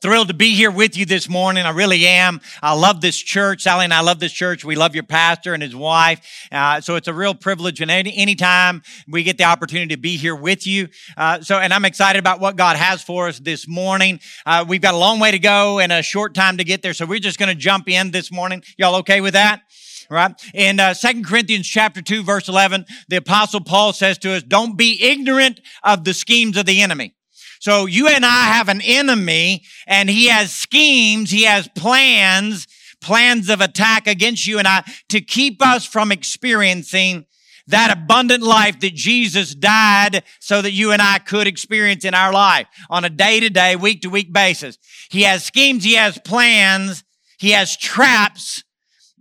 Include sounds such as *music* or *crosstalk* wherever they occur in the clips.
Thrilled to be here with you this morning. I really am. I love this church. Sally and I love this church. We love your pastor and his wife. Uh, so it's a real privilege. And any anytime we get the opportunity to be here with you. Uh, so, and I'm excited about what God has for us this morning. Uh, we've got a long way to go and a short time to get there. So we're just going to jump in this morning. Y'all okay with that? right? In uh, 2 Corinthians chapter 2 verse 11, the apostle Paul says to us, don't be ignorant of the schemes of the enemy. So you and I have an enemy and he has schemes, he has plans, plans of attack against you and I to keep us from experiencing that abundant life that Jesus died so that you and I could experience in our life on a day to day, week to week basis. He has schemes, he has plans, he has traps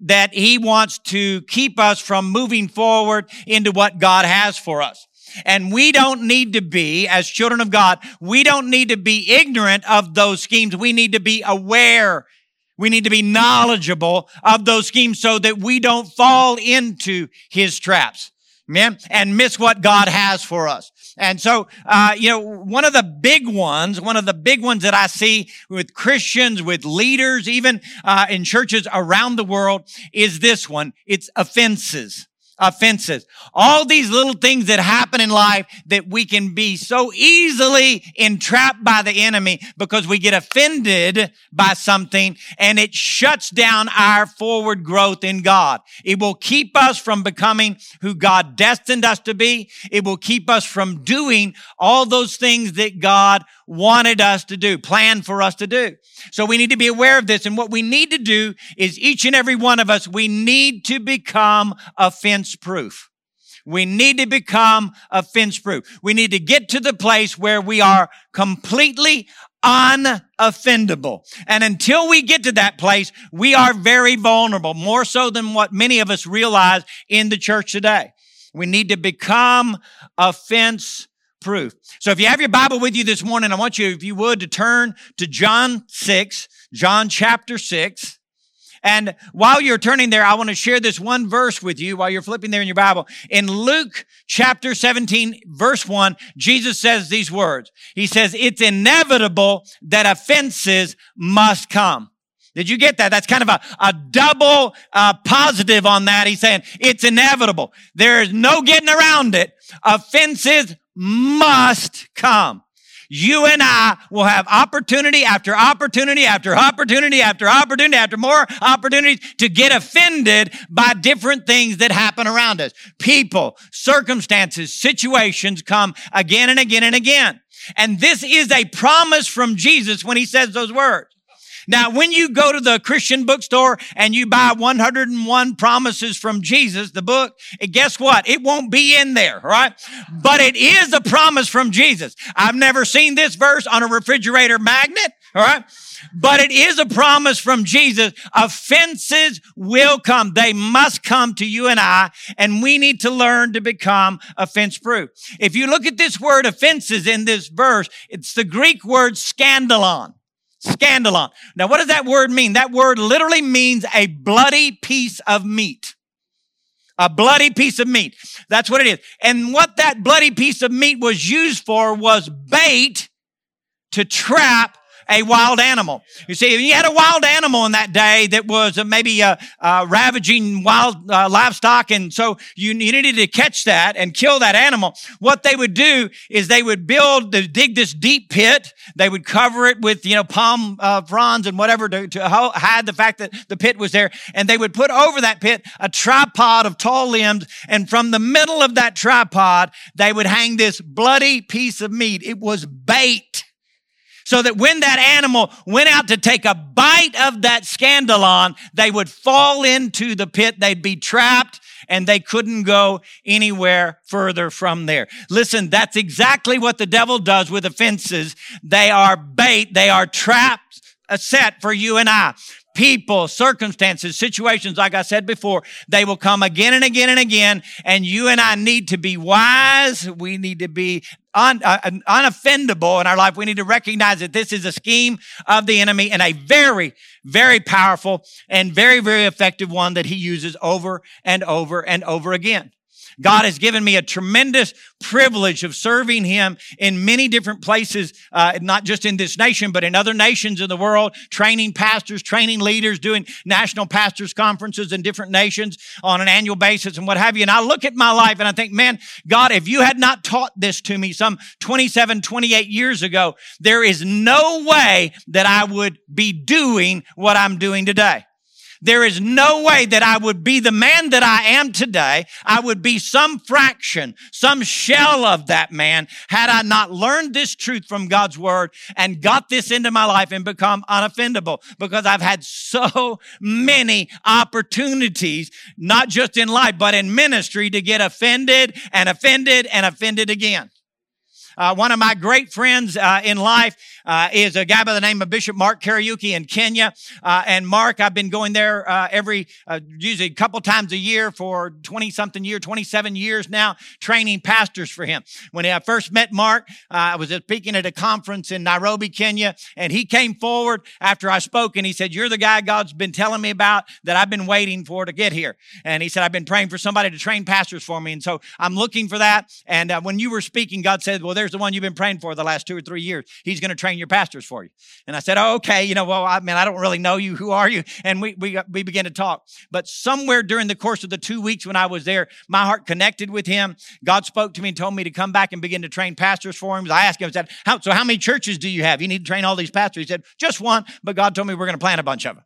that he wants to keep us from moving forward into what God has for us. And we don't need to be, as children of God, we don't need to be ignorant of those schemes. We need to be aware. We need to be knowledgeable of those schemes so that we don't fall into his traps. Amen. And miss what God has for us. And so, uh, you know, one of the big ones, one of the big ones that I see with Christians, with leaders, even uh, in churches around the world is this one. It's offenses offenses. All these little things that happen in life that we can be so easily entrapped by the enemy because we get offended by something and it shuts down our forward growth in God. It will keep us from becoming who God destined us to be. It will keep us from doing all those things that God wanted us to do, planned for us to do. So we need to be aware of this. And what we need to do is each and every one of us, we need to become offense proof. We need to become offense proof. We need to get to the place where we are completely unoffendable. And until we get to that place, we are very vulnerable, more so than what many of us realize in the church today. We need to become offense proof. So if you have your Bible with you this morning, I want you, if you would, to turn to John 6, John chapter 6. And while you're turning there, I want to share this one verse with you while you're flipping there in your Bible. In Luke chapter 17, verse 1, Jesus says these words. He says, it's inevitable that offenses must come. Did you get that? That's kind of a, a double uh, positive on that. He's saying it's inevitable. There is no getting around it. Offenses must come. You and I will have opportunity after opportunity after opportunity after opportunity after more opportunities to get offended by different things that happen around us. People, circumstances, situations come again and again and again. And this is a promise from Jesus when he says those words. Now, when you go to the Christian bookstore and you buy 101 promises from Jesus, the book, guess what? It won't be in there, right? But it is a promise from Jesus. I've never seen this verse on a refrigerator magnet, all right? But it is a promise from Jesus. Offenses will come. They must come to you and I, and we need to learn to become offense proof. If you look at this word offenses in this verse, it's the Greek word scandalon. Scandalon. Now, what does that word mean? That word literally means a bloody piece of meat. A bloody piece of meat. That's what it is. And what that bloody piece of meat was used for was bait to trap a wild animal. You see, if you had a wild animal in that day that was maybe uh, uh, ravaging wild uh, livestock, and so you needed to catch that and kill that animal. What they would do is they would build, dig this deep pit. They would cover it with, you know, palm uh, fronds and whatever to, to hide the fact that the pit was there. And they would put over that pit a tripod of tall limbs, and from the middle of that tripod, they would hang this bloody piece of meat. It was bait so that when that animal went out to take a bite of that scandalon, they would fall into the pit. They'd be trapped and they couldn't go anywhere further from there. Listen, that's exactly what the devil does with offenses. They are bait. They are traps uh, set for you and I people, circumstances, situations, like I said before, they will come again and again and again. And you and I need to be wise. We need to be un, uh, unoffendable in our life. We need to recognize that this is a scheme of the enemy and a very, very powerful and very, very effective one that he uses over and over and over again. God has given me a tremendous privilege of serving Him in many different places, uh, not just in this nation, but in other nations in the world, training pastors, training leaders, doing national pastors conferences in different nations on an annual basis and what have you. And I look at my life and I think, man, God, if you had not taught this to me some 27, 28 years ago, there is no way that I would be doing what I'm doing today. There is no way that I would be the man that I am today. I would be some fraction, some shell of that man had I not learned this truth from God's word and got this into my life and become unoffendable because I've had so many opportunities, not just in life, but in ministry to get offended and offended and offended again. Uh, one of my great friends uh, in life uh, is a guy by the name of Bishop Mark Kariuki in Kenya. Uh, and Mark, I've been going there uh, every, uh, usually a couple times a year for 20 something year, 27 years now, training pastors for him. When I first met Mark, I was speaking at a conference in Nairobi, Kenya, and he came forward after I spoke and he said, You're the guy God's been telling me about that I've been waiting for to get here. And he said, I've been praying for somebody to train pastors for me. And so I'm looking for that. And when you were speaking, God said, Well, there's there's the one you've been praying for the last two or three years. He's going to train your pastors for you. And I said, oh, okay. You know, well, I mean, I don't really know you. Who are you? And we, we, we began to talk. But somewhere during the course of the two weeks when I was there, my heart connected with him. God spoke to me and told me to come back and begin to train pastors for him. I asked him, I said, how, so how many churches do you have? You need to train all these pastors. He said, just one, but God told me we're going to plant a bunch of them.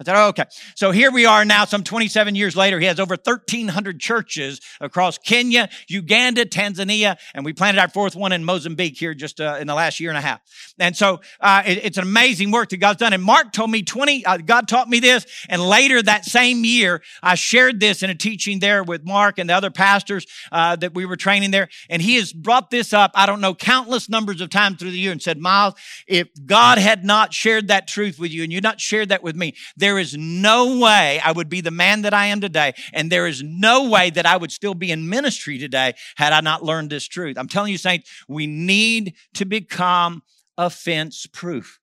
I said, oh, okay. So here we are now, some 27 years later. He has over 1,300 churches across Kenya, Uganda, Tanzania, and we planted our fourth one in Mozambique here just uh, in the last year and a half. And so uh, it, it's an amazing work that God's done. And Mark told me 20, uh, God taught me this. And later that same year, I shared this in a teaching there with Mark and the other pastors uh, that we were training there. And he has brought this up, I don't know, countless numbers of times through the year and said, Miles, if God had not shared that truth with you and you not shared that with me, there is no way I would be the man that I am today. And there is no way that I would still be in ministry today had I not learned this truth. I'm telling you, saints, we need to become offense proof.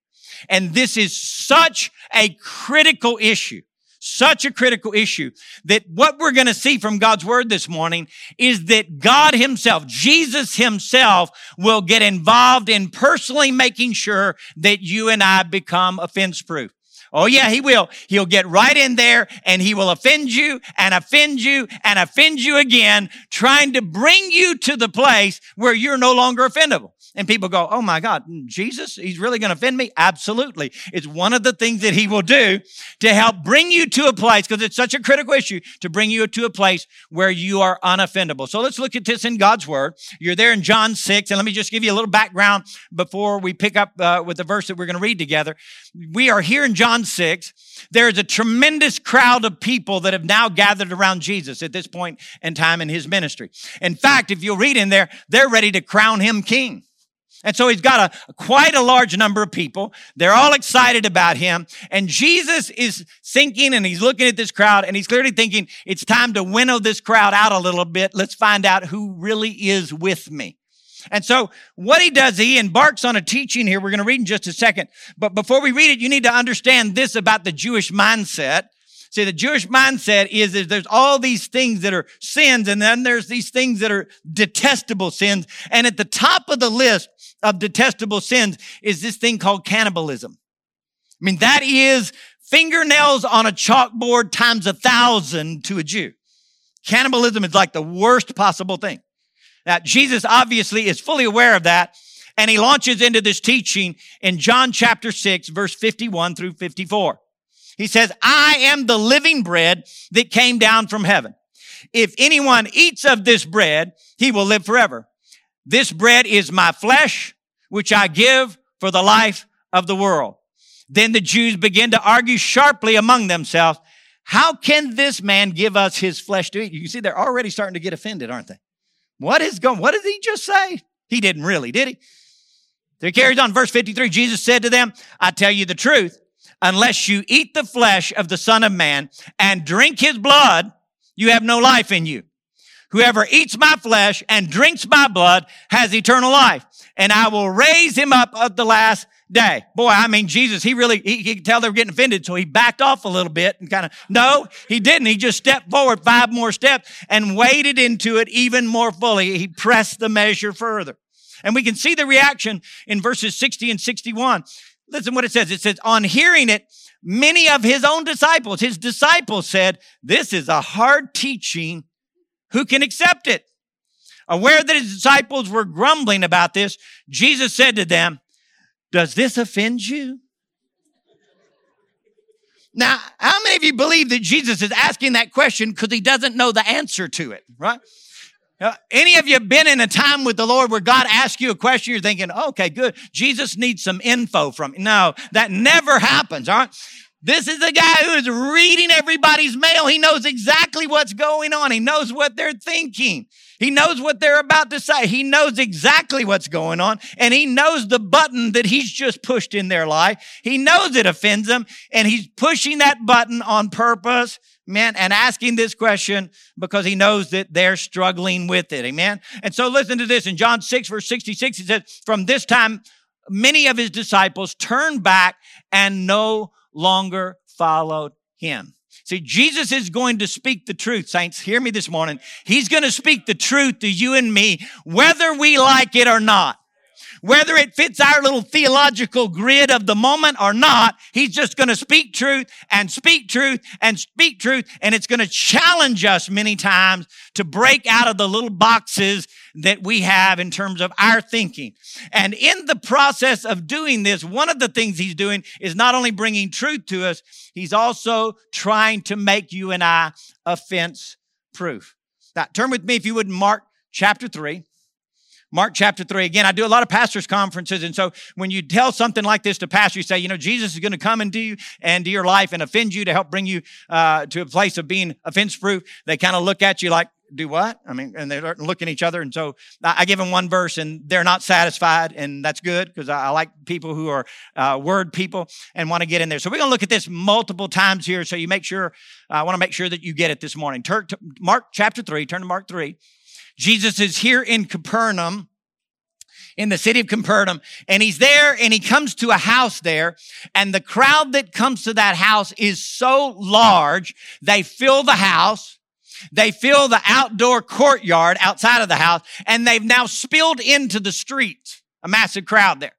And this is such a critical issue such a critical issue that what we're going to see from God's word this morning is that God himself, Jesus himself will get involved in personally making sure that you and I become offense proof. Oh yeah, he will. He'll get right in there and he will offend you and offend you and offend you again, trying to bring you to the place where you're no longer offendable. And people go, Oh my God, Jesus, he's really going to offend me? Absolutely. It's one of the things that he will do to help bring you to a place, because it's such a critical issue, to bring you to a place where you are unoffendable. So let's look at this in God's word. You're there in John 6, and let me just give you a little background before we pick up uh, with the verse that we're going to read together. We are here in John 6. There's a tremendous crowd of people that have now gathered around Jesus at this point in time in his ministry. In fact, if you'll read in there, they're ready to crown him king. And so he's got a quite a large number of people. They're all excited about him. And Jesus is thinking and he's looking at this crowd and he's clearly thinking, it's time to winnow this crowd out a little bit. Let's find out who really is with me. And so what he does, he embarks on a teaching here. We're going to read in just a second. But before we read it, you need to understand this about the Jewish mindset. See, the Jewish mindset is that there's all these things that are sins, and then there's these things that are detestable sins. And at the top of the list of detestable sins is this thing called cannibalism. I mean, that is fingernails on a chalkboard times a thousand to a Jew. Cannibalism is like the worst possible thing. Now, Jesus obviously is fully aware of that, and he launches into this teaching in John chapter 6, verse 51 through 54. He says, I am the living bread that came down from heaven. If anyone eats of this bread, he will live forever. This bread is my flesh, which I give for the life of the world. Then the Jews begin to argue sharply among themselves. How can this man give us his flesh to eat? You can see they're already starting to get offended, aren't they? What is going, what did he just say? He didn't really, did he? So he carries on verse 53. Jesus said to them, I tell you the truth, unless you eat the flesh of the son of man and drink his blood, you have no life in you. Whoever eats my flesh and drinks my blood has eternal life, and I will raise him up at the last day. Boy, I mean, Jesus, he really, he, he could tell they were getting offended, so he backed off a little bit and kind of, no, he didn't. He just stepped forward five more steps and waded into it even more fully. He pressed the measure further. And we can see the reaction in verses 60 and 61. Listen what it says. It says, on hearing it, many of his own disciples, his disciples said, this is a hard teaching. Who can accept it? Aware that his disciples were grumbling about this, Jesus said to them, does this offend you? Now, how many of you believe that Jesus is asking that question because he doesn't know the answer to it, right? Uh, any of you been in a time with the Lord where God asks you a question, you're thinking, okay, good. Jesus needs some info from me. No, that never happens, all right? This is the guy who is reading everybody's mail. He knows exactly what's going on. He knows what they're thinking. He knows what they're about to say. He knows exactly what's going on. And he knows the button that he's just pushed in their life. He knows it offends them. And he's pushing that button on purpose, man, and asking this question because he knows that they're struggling with it. Amen. And so listen to this in John 6, verse 66, he says, From this time, many of his disciples turned back and no longer followed him. See, Jesus is going to speak the truth, saints. Hear me this morning. He's going to speak the truth to you and me, whether we like it or not. Whether it fits our little theological grid of the moment or not, he's just going to speak truth and speak truth and speak truth. And it's going to challenge us many times to break out of the little boxes that we have in terms of our thinking. And in the process of doing this, one of the things he's doing is not only bringing truth to us, he's also trying to make you and I offense proof. Now, turn with me, if you would, Mark chapter 3. Mark chapter 3. Again, I do a lot of pastors' conferences. And so when you tell something like this to pastors, you say, you know, Jesus is going to come into you and to your life and offend you to help bring you uh, to a place of being offense proof. They kind of look at you like, do what? I mean, and they're looking at each other. And so I give them one verse and they're not satisfied. And that's good because I, like people who are uh, word people and want to get in there. So we're going to look at this multiple times here. So you make sure, I want to make sure that you get it this morning. Turn to Mark chapter 3, turn to Mark 3. Jesus is here in Capernaum in the city of Capernaum and he's there and he comes to a house there and the crowd that comes to that house is so large, they fill the house. They fill the outdoor courtyard outside of the house and they've now spilled into the street. A massive crowd there.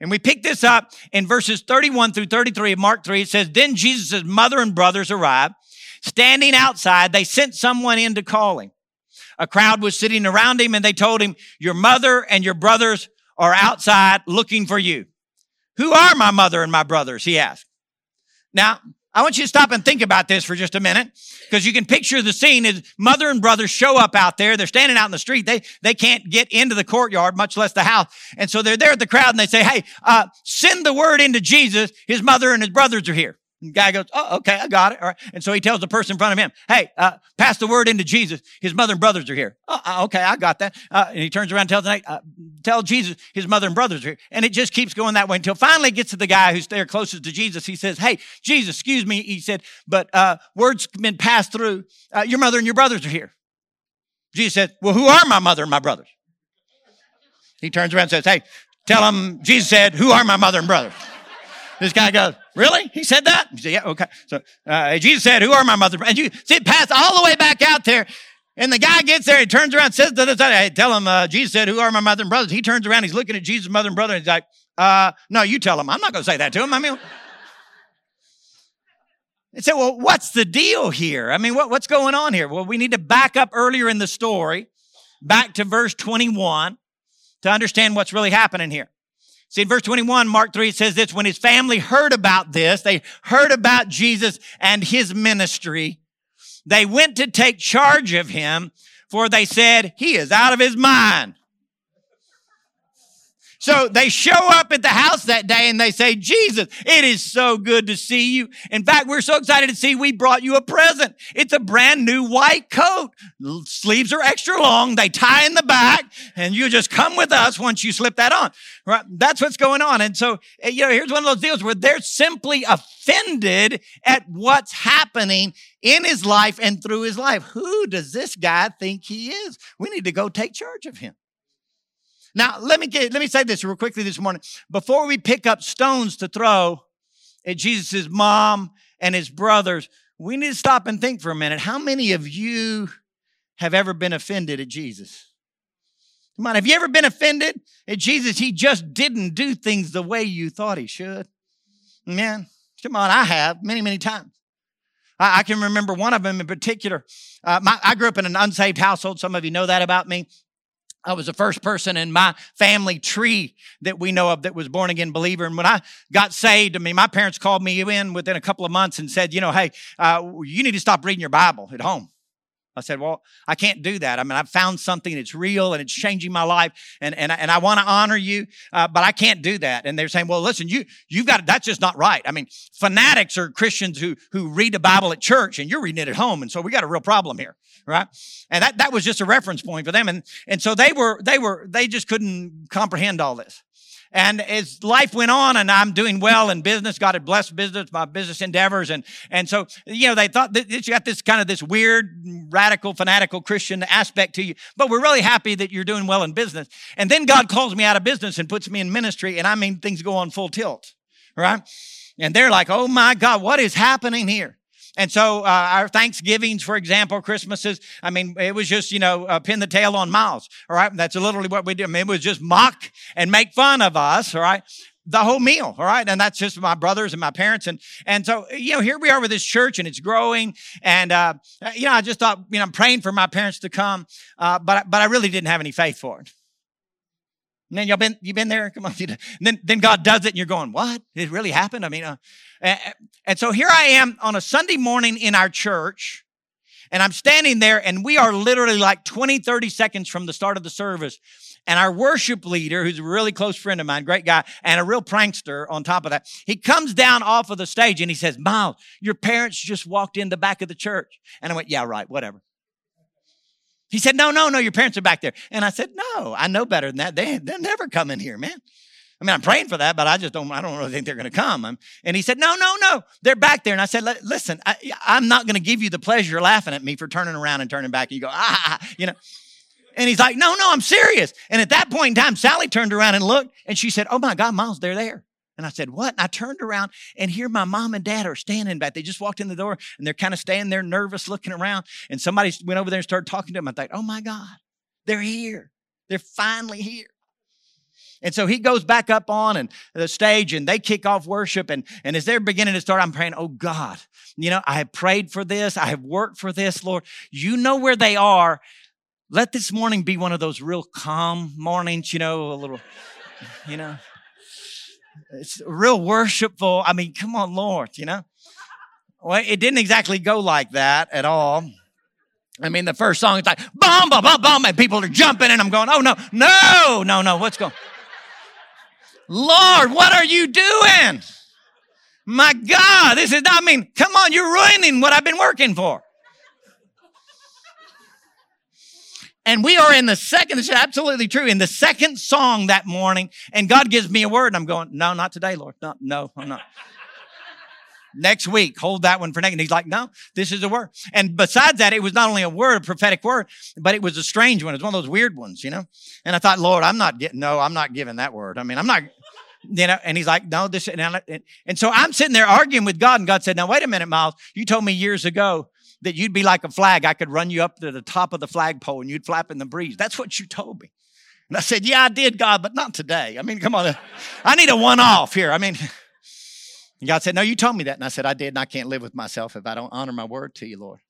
And we pick this up in verses 31 through 33 of Mark 3. It says, Then Jesus' mother and brothers arrived. Standing outside, they sent someone in to call him. A crowd was sitting around him and they told him, Your mother and your brothers are outside looking for you. Who are my mother and my brothers? He asked. Now, I want you to stop and think about this for just a minute because you can picture the scene as mother and brother show up out there. They're standing out in the street. They, they can't get into the courtyard, much less the house. And so they're there at the crowd and they say, Hey, uh, send the word into Jesus. His mother and his brothers are here. Guy goes, Oh, okay, I got it. All right. And so he tells the person in front of him, Hey, uh, pass the word into Jesus. His mother and brothers are here. Oh, uh, okay, I got that. Uh, and he turns around and tells the uh, tell Jesus his mother and brothers are here. And it just keeps going that way until finally it gets to the guy who's there closest to Jesus. He says, Hey, Jesus, excuse me. He said, But uh, word's been passed through. Uh, your mother and your brothers are here. Jesus said, Well, who are my mother and my brothers? He turns around and says, Hey, tell him, Jesus said, Who are my mother and brothers? This guy goes, really? He said that? He said, yeah, okay. So uh, Jesus said, who are my mother? And brothers? And you see it pass all the way back out there. And the guy gets there, he turns around, says to the side, hey, tell him, uh, Jesus said, who are my mother and brothers? He turns around, he's looking at Jesus' mother and brother, and he's like, uh, no, you tell him. I'm not going to say that to him. I mean, *laughs* they said, well, what's the deal here? I mean, what, what's going on here? Well, we need to back up earlier in the story, back to verse 21 to understand what's really happening here. See, in verse 21, Mark 3 it says this, when his family heard about this, they heard about Jesus and his ministry, they went to take charge of him, for they said, he is out of his mind. So they show up at the house that day and they say, Jesus, it is so good to see you. In fact, we're so excited to see we brought you a present. It's a brand new white coat. Sleeves are extra long. They tie in the back and you just come with us once you slip that on. Right? That's what's going on. And so, eh, you know, here's one of those deals where they're simply offended at what's happening in his life and through his life. Who does this guy think he is? We need to go take charge of him. Now, let me get, let me say this real quickly this morning. Before we pick up stones to throw at Jesus' mom and his brothers, we need to stop and think for a minute. How many of you have ever been offended at Jesus? Come on, have you ever been offended at Jesus? He just didn't do things the way you thought he should. Man, come on, I have many, many times. I, can remember one of them in particular. Uh, my, I grew up in an unsaved household. Some of you know that about me. I was the first person in my family tree that we know of that was born again believer. And when I got saved, I mean, my parents called me in within a couple of months and said, you know, hey, uh, you need to stop reading your Bible at home. I said, well, I can't do that. I mean, I've found something that's real and it's changing my life and, and, and I want to honor you, uh, but I can't do that. And they're saying, well, listen, you, you've got, that's just not right. I mean, fanatics are Christians who, who read the Bible at church and you're reading it at home. And so we got a real problem here, right? And that, that was just a reference point for them. And, and so they were, they were, they just couldn't comprehend all this. And as life went on and I'm doing well in business, God had blessed business, my business endeavors. And, and so, you know, they thought that you got this kind of this weird, radical, fanatical Christian aspect to you, but we're really happy that you're doing well in business. And then God calls me out of business and puts me in ministry. And I mean, things go on full tilt, right? And they're like, oh my God, what is happening here? And so uh, our Thanksgivings, for example, Christmases, I mean, it was just, you know, uh, pin the tail on Miles. All right. That's literally what we did. I mean, it was just mock and make fun of us. All right. The whole meal. All right. And that's just my brothers and my parents. And, and so, you know, here we are with this church and it's growing. And, uh, you know, I just thought, you know, I'm praying for my parents to come. Uh, but, but I really didn't have any faith for it. Man, y'all been, you been there? Come on. *laughs* And then, then God does it and you're going, what? It really happened? I mean, uh, and so here I am on a Sunday morning in our church and I'm standing there and we are literally like 20, 30 seconds from the start of the service. And our worship leader, who's a really close friend of mine, great guy, and a real prankster on top of that, he comes down off of the stage and he says, Miles, your parents just walked in the back of the church. And I went, yeah, right, whatever. He said, no, no, no, your parents are back there. And I said, no, I know better than that. They, they'll never come in here, man. I mean, I'm praying for that, but I just don't, I don't really think they're going to come. and he said, no, no, no, they're back there. And I said, listen, I, am not going to give you the pleasure of laughing at me for turning around and turning back. And you go, ah, you know. And he's like, no, no, I'm serious. And at that point in time, Sally turned around and looked and she said, oh my God, Miles, they're there. And I said, What? And I turned around and here my mom and dad are standing back. They just walked in the door and they're kind of standing there nervous looking around. And somebody went over there and started talking to them. I thought, Oh my God, they're here. They're finally here. And so he goes back up on and the stage and they kick off worship. And, and as they're beginning to start, I'm praying, Oh God, you know, I have prayed for this. I have worked for this, Lord. You know where they are. Let this morning be one of those real calm mornings, you know, a little, you know. It's real worshipful. I mean, come on, Lord, you know? Well, it didn't exactly go like that at all. I mean, the first song is like, boom, boom, boom, boom, and people are jumping, and I'm going, oh, no, no, no, no, what's going Lord, what are you doing? My God, this is not, I mean, come on, you're ruining what I've been working for. And we are in the second, absolutely true, in the second song that morning, and God gives me a word, and I'm going, no, not today, Lord. No, no, I'm not. Next week, hold that one for next. And he's like, no, this is a word. And besides that, it was not only a word, a prophetic word, but it was a strange one. It's one of those weird ones, you know? And I thought, Lord, I'm not getting, no, I'm not giving that word. I mean, I'm not, you know, and he's like, no, this, and, and, and so I'm sitting there arguing with God, and God said, now, wait a minute, Miles. You told me years ago that you'd be like a flag. I could run you up to the top of the flagpole and you'd flap in the breeze. That's what you told me. And I said, Yeah, I did, God, but not today. I mean, come on. I need a one off here. I mean, *laughs* God said, No, you told me that. And I said, I did, and I can't live with myself if I don't honor my word to you, Lord.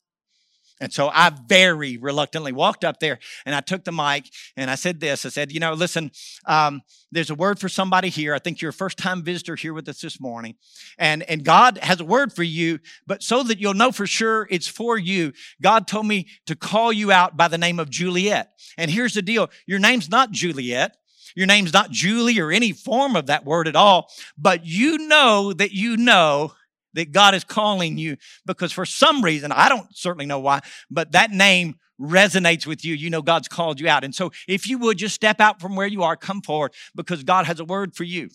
And so I very reluctantly walked up there and I took the mic and I said this. I said, you know, listen, um, there's a word for somebody here. I think you're a first time visitor here with us this morning. And, and God has a word for you, but so that you'll know for sure it's for you, God told me to call you out by the name of Juliet. And here's the deal. Your name's not Juliet. Your name's not Julie or any form of that word at all, but you know that you know that God is calling you because for some reason, I don't certainly know why, but that name resonates with you. You know God's called you out. And so if you would just step out from where you are, come forward because God has a word for you.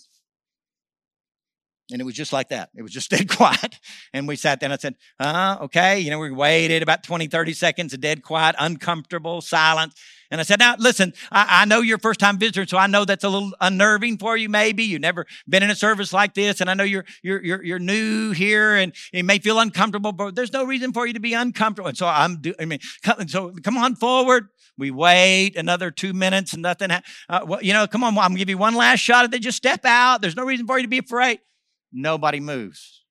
And it was just like that. It was just dead *laughs* quiet. And we sat there and I said, uh, okay. You know, we waited about 20, 30 seconds, dead quiet, uncomfortable, silence. And I said, now listen, I, I know you're a first time visitor, so I know that's a little unnerving for you, maybe. You've never been in a service like this. And I know you're, you're, you're, you're new here and you may feel uncomfortable, but there's no reason for you to be uncomfortable. And so I'm, do, I mean, come, so come on forward. We wait another two minutes and nothing. Ha- uh, well, you know, come on, I'm gonna give you one last shot at it. Just step out. There's no reason for you to be afraid. Nobody moves.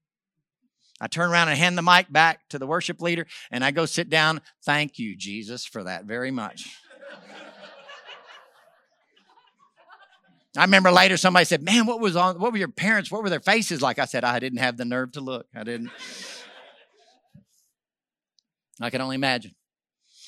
I turn around and hand the mic back to the worship leader and I go sit down. Thank you, Jesus, for that very much. I remember later somebody said, Man, what was on, what were your parents, what were their faces like? I said, I didn't have the nerve to look. I didn't. I can only imagine.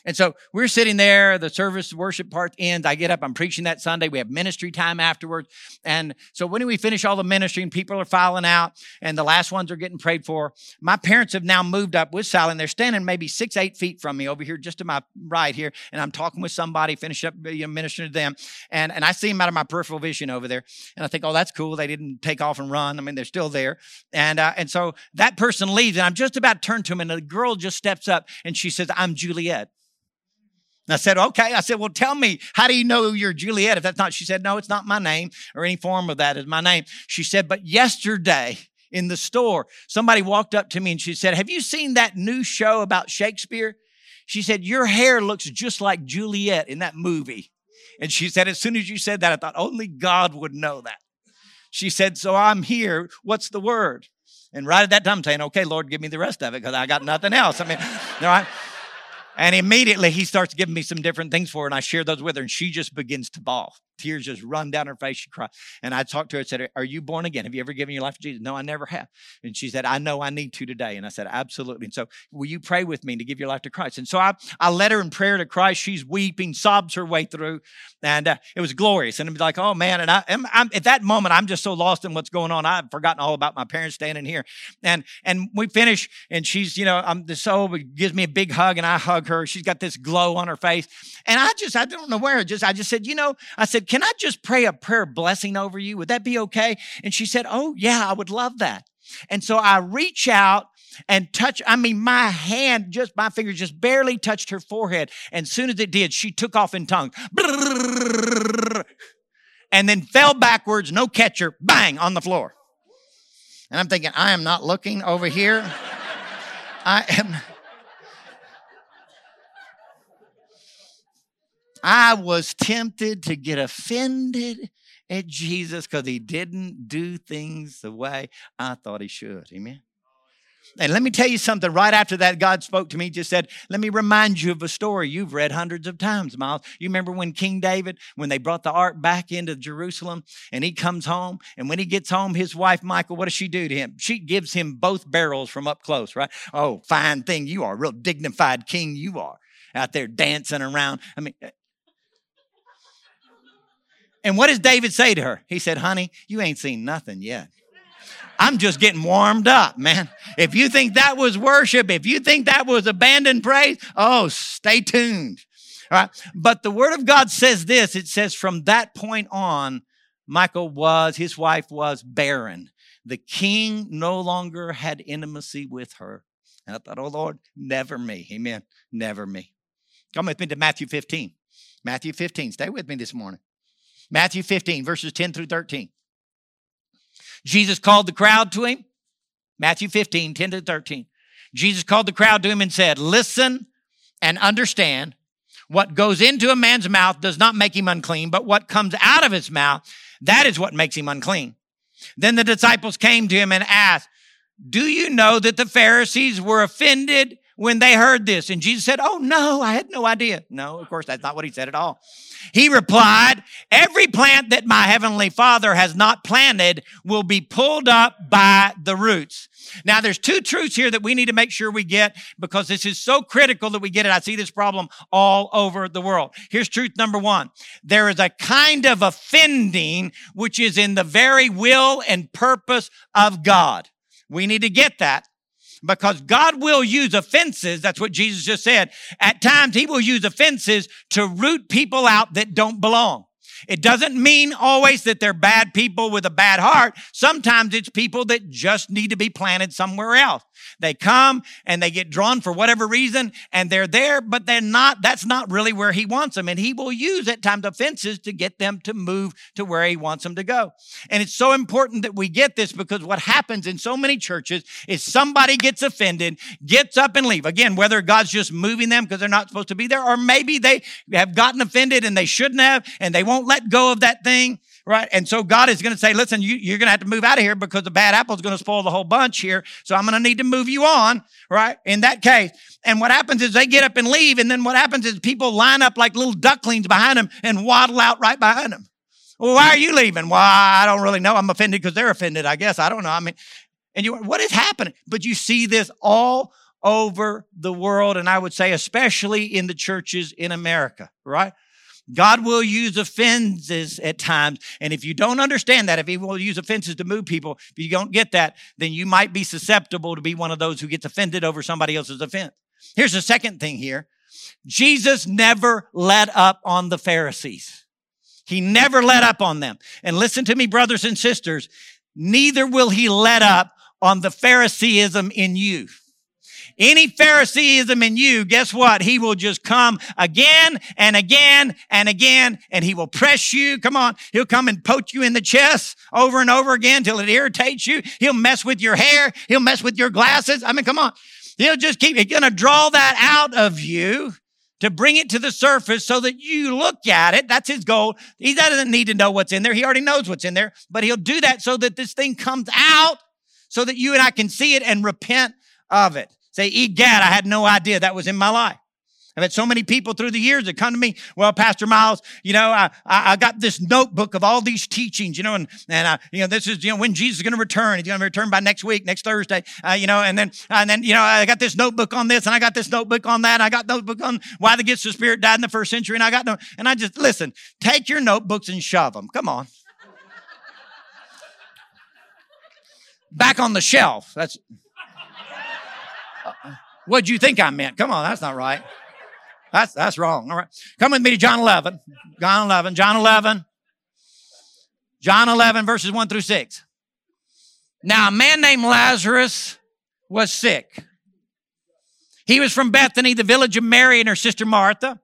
And so we're sitting there, the service worship part ends. I get up, I'm preaching that Sunday. We have ministry time afterwards. And so when we finish all the ministry and people are filing out and the last ones are getting prayed for, my parents have now moved up with Sally and they're standing maybe six, eight feet from me over here, just to my right here. And I'm talking with somebody, finish up, you know, ministering to them. And, and I see them out of my peripheral vision over there. And I think, oh, that's cool. They didn't take off and run. I mean, they're still there. And, uh, and so that person leaves and I'm just about to turn to him and the girl just steps up and she says, I'm Juliet. I said, okay. I said, well, tell me, how do you know you're Juliet if that's not? She said, no, it's not my name or any form of that is my name. She said, but yesterday in the store, somebody walked up to me and she said, have you seen that new show about Shakespeare? She said, your hair looks just like Juliet in that movie. And she said, as soon as you said that, I thought only God would know that. She said, so I'm here. What's the word? And right at that time, I'm saying, okay, Lord, give me the rest of it because I got nothing else. I mean, all *laughs* right. And immediately he starts giving me some different things for her, and I share those with her, and she just begins to bawl tears just run down her face. She cried. And I talked to her and said, Are you born again? Have you ever given your life to Jesus? No, I never have. And she said, I know I need to today. And I said, Absolutely. And so, will you pray with me to give your life to Christ? And so I, I led her in prayer to Christ. She's weeping, sobs her way through. And uh, it was glorious. And I'm like, Oh man. And I, I'm, I'm, at that moment, I'm just so lost in what's going on. I've forgotten all about my parents standing here. And, and we finish, and she's, you know, I'm the soul gives me a big hug, and I hug her. She's got this glow on her face. And I just, I don't know where, just, I just said, You know, I said, Can I just pray a prayer blessing over you? Would that be okay? And she said, Oh, yeah, I would love that. And so I reach out and touch, I mean, my hand, just my fingers just barely touched her forehead. And as soon as it did, she took off in tongues. *laughs* And then fell backwards, no catcher, bang, on the floor. And I'm thinking, I am not looking over here. I am. I was tempted to get offended at Jesus because he didn't do things the way I thought he should. Amen. And let me tell you something. Right after that, God spoke to me, just said, Let me remind you of a story you've read hundreds of times, Miles. You remember when King David, when they brought the ark back into Jerusalem and he comes home, and when he gets home, his wife, Michal, what does she do to him? She gives him both barrels from up close, right? Oh, fine thing. You are real dignified king, you are out there dancing around. I mean, and what does David say to her? He said, Honey, you ain't seen nothing yet. I'm just getting warmed up, man. If you think that was worship, if you think that was abandoned praise, oh, stay tuned. All right. But the word of God says this it says, from that point on, Michal was, his wife was barren. The king no longer had intimacy with her. And I thought, oh Lord, never me. Amen. Never me. Come with me to Matthew 15. Matthew 15. Stay with me this morning. Matthew 15, verses 10 through 13. Jesus called the crowd to him. Matthew 15, 10 to 13. Jesus called the crowd to him and said, Listen and understand what goes into a man's mouth does not make him unclean, but what comes out of his mouth, that is what makes him unclean. Then the disciples came to him and asked, Do you know that the Pharisees were offended when they heard this. And Jesus said, Oh, no, I had no idea. No, of course, that's not what he said at all. He replied, Every plant that my heavenly Father has not planted will be pulled up by the roots. Now, there's two truths here that we need to make sure we get because this is so critical that we get it. I see this problem all over the world. Here's truth number one. There is a kind of offending which is in the very will and purpose of God. We need to get that because God will use offenses. That's what Jesus just said. At times, He will use offenses to root people out that don't belong. It doesn't mean always that they're bad people with a bad heart. Sometimes it's people that just need to be planted somewhere else. They come and they get drawn for whatever reason and they're there, but they're not, that's not really where he wants them. And he will use at times offenses to get them to move to where he wants them to go. And it's so important that we get this because what happens in so many churches is somebody gets offended, gets up and leave. Again, whether God's just moving them because they're not supposed to be there, or maybe they have gotten offended and they shouldn't have, and they won't let go of that thing right? And so God is going to say, listen, you, you're going to have to move out of here because the bad apple is going to spoil the whole bunch here. So I'm going to need to move you on, right? In that case. And what happens is they get up and leave. And then what happens is people line up like little ducklings behind them and waddle out right behind them. Well, why are you leaving? Well, I don't really know. I'm offended because they're offended, I guess. I don't know. I mean, and you, what is happening? But you see this all over the world. And I would say, especially in the churches in America, right? God will use offenses at times. And if you don't understand that, if He will use offenses to move people, if you don't get that, then you might be susceptible to be one of those who gets offended over somebody else's offense. Here's the second thing here Jesus never let up on the Pharisees. He never let up on them. And listen to me, brothers and sisters, neither will He let up on the Phariseeism in you. Any Phariseeism in you, guess what? He will just come again and again and again and he will press you. Come on. He'll come and poke you in the chest over and over again till it irritates you. He'll mess with your hair. He'll mess with your glasses. I mean, come on. He'll just keep, he's going to draw that out of you to bring it to the surface so that you look at it. That's his goal. He doesn't need to know what's in there. He already knows what's in there, but he'll do that so that this thing comes out so that you and I can see it and repent of it. Say, egad, I had no idea that was in my life. I've had so many people through the years that come to me. Well, Pastor Miles, you know, I, I, I got this notebook of all these teachings, you know, and, and, uh, you know, this is, you know, when Jesus is going to return. He's going to return by next week, next Thursday, uh, you know, and then, and then, you know, I got this notebook on this and I got this notebook on that. And I got notebook on why the gifts of spirit died in the first century. And I got no, and I just, listen, take your notebooks and shove them. Come on. Back on the shelf. That's, What'd you think I meant? Come on, that's not right. That's, that's wrong. All right. Come with me to John 11. John 11. John 11. John 11, verses 1 through 6. Now, a man named Lazarus was sick. He was from Bethany, the village of Mary and her sister Martha.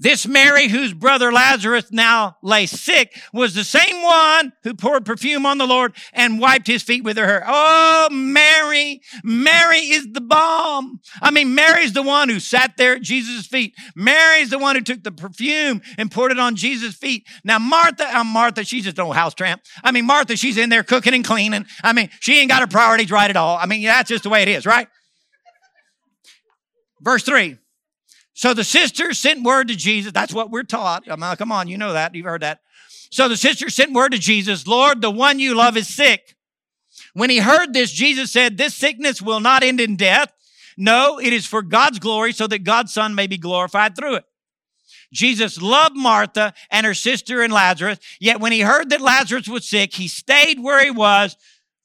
This Mary, whose brother Lazarus now lay sick, was the same one who poured perfume on the Lord and wiped his feet with her hair. Oh, Mary, Mary is the balm. I mean, Mary's the one who sat there at Jesus' feet. Mary's the one who took the perfume and poured it on Jesus' feet. Now, Martha, uh, Martha, she's just no house tramp. I mean, Martha, she's in there cooking and cleaning. I mean, she ain't got her priorities right at all. I mean, that's just the way it is, right? Verse three. So the sisters sent word to Jesus. That's what we're taught. Come on, you know that. You've heard that. So the sisters sent word to Jesus, Lord, the one you love is sick. When he heard this, Jesus said, this sickness will not end in death. No, it is for God's glory so that God's son may be glorified through it. Jesus loved Martha and her sister and Lazarus. Yet when he heard that Lazarus was sick, he stayed where he was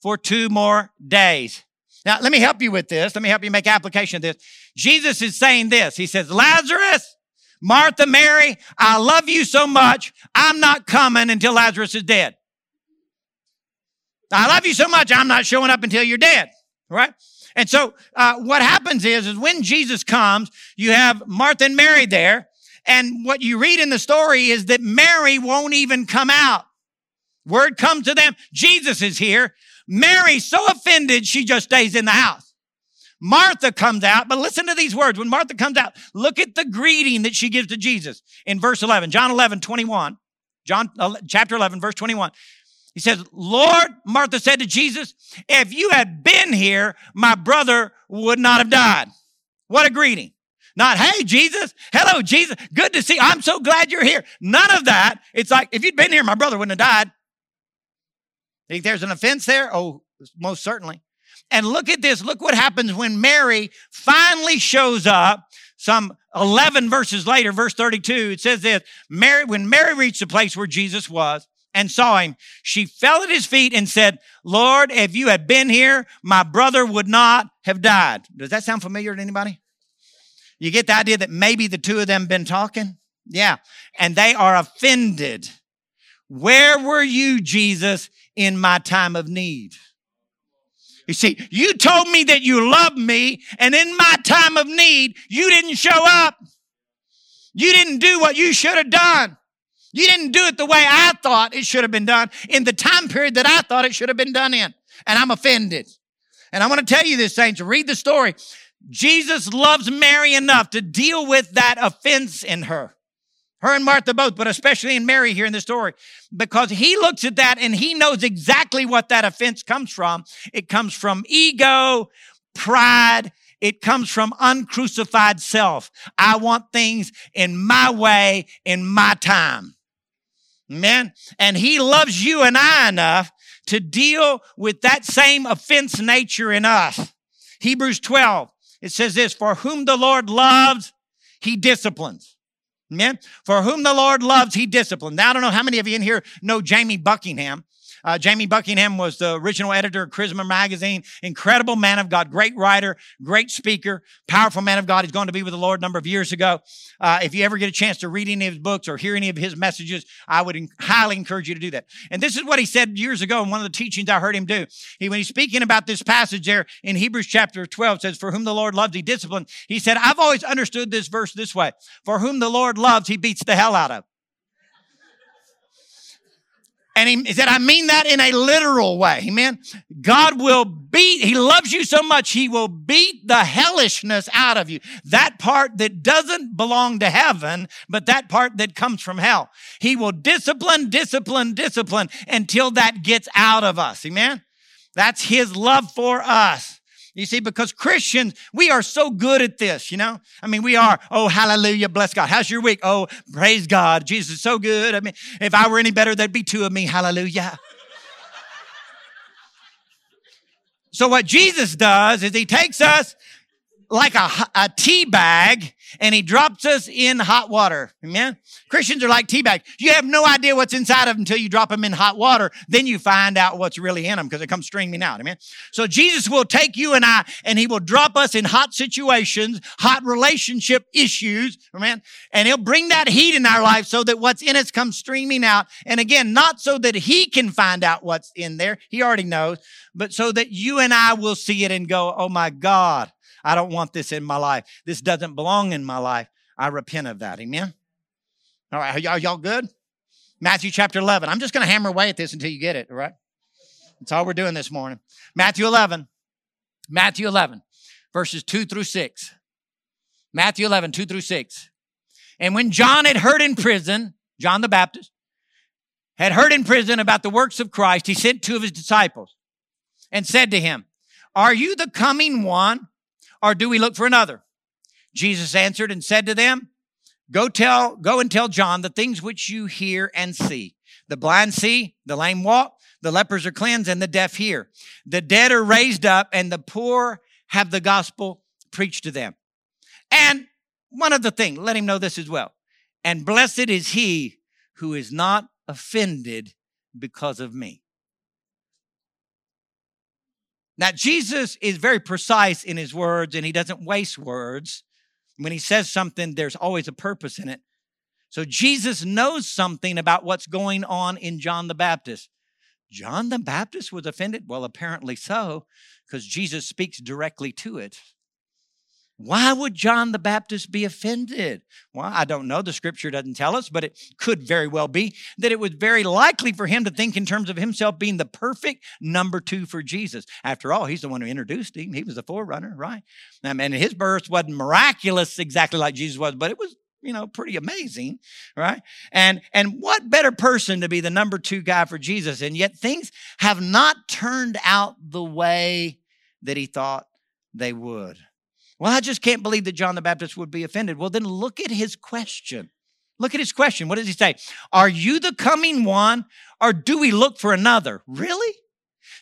for two more days. Now, let me help you with this. Let me help you make application of this. Jesus is saying this. He says, Lazarus, Martha, Mary, I love you so much. I'm not coming until Lazarus is dead. I love you so much. I'm not showing up until you're dead. Right? And so, uh, what happens is, is when Jesus comes, you have Martha and Mary there. And what you read in the story is that Mary won't even come out. Word comes to them. Jesus is here. Mary's so offended, she just stays in the house. Martha comes out, but listen to these words. When Martha comes out, look at the greeting that she gives to Jesus in verse 11, John 11, 21, John uh, chapter 11, verse 21. He says, Lord, Martha said to Jesus, if you had been here, my brother would not have died. What a greeting. Not, hey, Jesus. Hello, Jesus. Good to see. You. I'm so glad you're here. None of that. It's like, if you'd been here, my brother wouldn't have died. Think there's an offense there? Oh, most certainly. And look at this. Look what happens when Mary finally shows up. Some 11 verses later, verse 32, it says this Mary, when Mary reached the place where Jesus was and saw him, she fell at his feet and said, Lord, if you had been here, my brother would not have died. Does that sound familiar to anybody? You get the idea that maybe the two of them been talking? Yeah. And they are offended Where were you, Jesus, in my time of need? You see, you told me that you loved me, and in my time of need, you didn't show up. You didn't do what you should have done. You didn't do it the way I thought it should have been done in the time period that I thought it should have been done in. And I'm offended. And I want to tell you this, saints, read the story. Jesus loves Mary enough to deal with that offense in her. Her and Martha both, but especially in Mary here in the story, because he looks at that and he knows exactly what that offense comes from. It comes from ego, pride, it comes from uncrucified self. I want things in my way, in my time. Amen. And he loves you and I enough to deal with that same offense nature in us. Hebrews 12, it says this, for whom the Lord loves, he disciplines. Amen. For whom the Lord loves, he disciplines. Now, I don't know how many of you in here know Jamie Buckingham. Uh, Jamie Buckingham was the original editor of Charisma Magazine. Incredible man of God, great writer, great speaker, powerful man of God. He's gone to be with the Lord a number of years ago. Uh, if you ever get a chance to read any of his books or hear any of his messages, I would highly encourage you to do that. And this is what he said years ago in one of the teachings I heard him do. He, when he's speaking about this passage there in Hebrews chapter 12, says, For whom the Lord loves, he disciplines. He said, I've always understood this verse this way. For whom the Lord loves, he beats the hell out of. And he said, I mean that in a literal way. Amen. God will beat, he loves you so much, he will beat the hellishness out of you. That part that doesn't belong to heaven, but that part that comes from hell. He will discipline, discipline, discipline until that gets out of us. Amen. That's his love for us. You see, because Christians, we are so good at this, you know? I mean, we are, oh, hallelujah, bless God. How's your week? Oh, praise God. Jesus is so good. I mean, if I were any better, there'd be two of me. Hallelujah. so what Jesus does is he takes us like a, a tea bag and he drops us in hot water. Amen. Christians are like tea bags. You have no idea what's inside of them until you drop them in hot water. Then you find out what's really in them because it comes streaming out. Amen. So Jesus will take you and I and he will drop us in hot situations, hot relationship issues. Amen. And he'll bring that heat in our life so that what's in us comes streaming out. And again, not so that he can find out what's in there. He already knows, but so that you and I will see it and go, Oh my God. I don't want this in my life. This doesn't belong in my life. I repent of that. Amen. All right. Are y'all, y'all good? Matthew chapter 11. I'm just going to hammer away at this until you get it. All right. That's all we're doing this morning. Matthew 11. Matthew 11, verses 2 through 6. Matthew 11, 2 through 6. And when John had heard in prison, John the Baptist, had heard in prison about the works of Christ, he sent two of his disciples and said to him, Are you the coming one or do we look for another? Jesus answered and said to them, Go tell, go and tell John the things which you hear and see. The blind see, the lame walk, the lepers are cleansed, and the deaf hear. The dead are raised up, and the poor have the gospel preached to them. And one other thing, let him know this as well. And blessed is he who is not offended because of me. Now, Jesus is very precise in his words and he doesn't waste words. When he says something, there's always a purpose in it. So Jesus knows something about what's going on in John the Baptist. John the Baptist was offended? Well, apparently so, because Jesus speaks directly to it. Why would John the Baptist be offended? Well, I don't know. The scripture doesn't tell us, but it could very well be that it was very likely for him to think in terms of himself being the perfect number two for Jesus. After all, he's the one who introduced him. He was the forerunner, right? I mean, his birth wasn't miraculous exactly like Jesus was, but it was you know pretty amazing right and and what better person to be the number two guy for jesus and yet things have not turned out the way that he thought they would well, I just can't believe that John the Baptist would be offended. Well, then look at his question. Look at his question. What does he say? Are you the coming one or do we look for another? Really?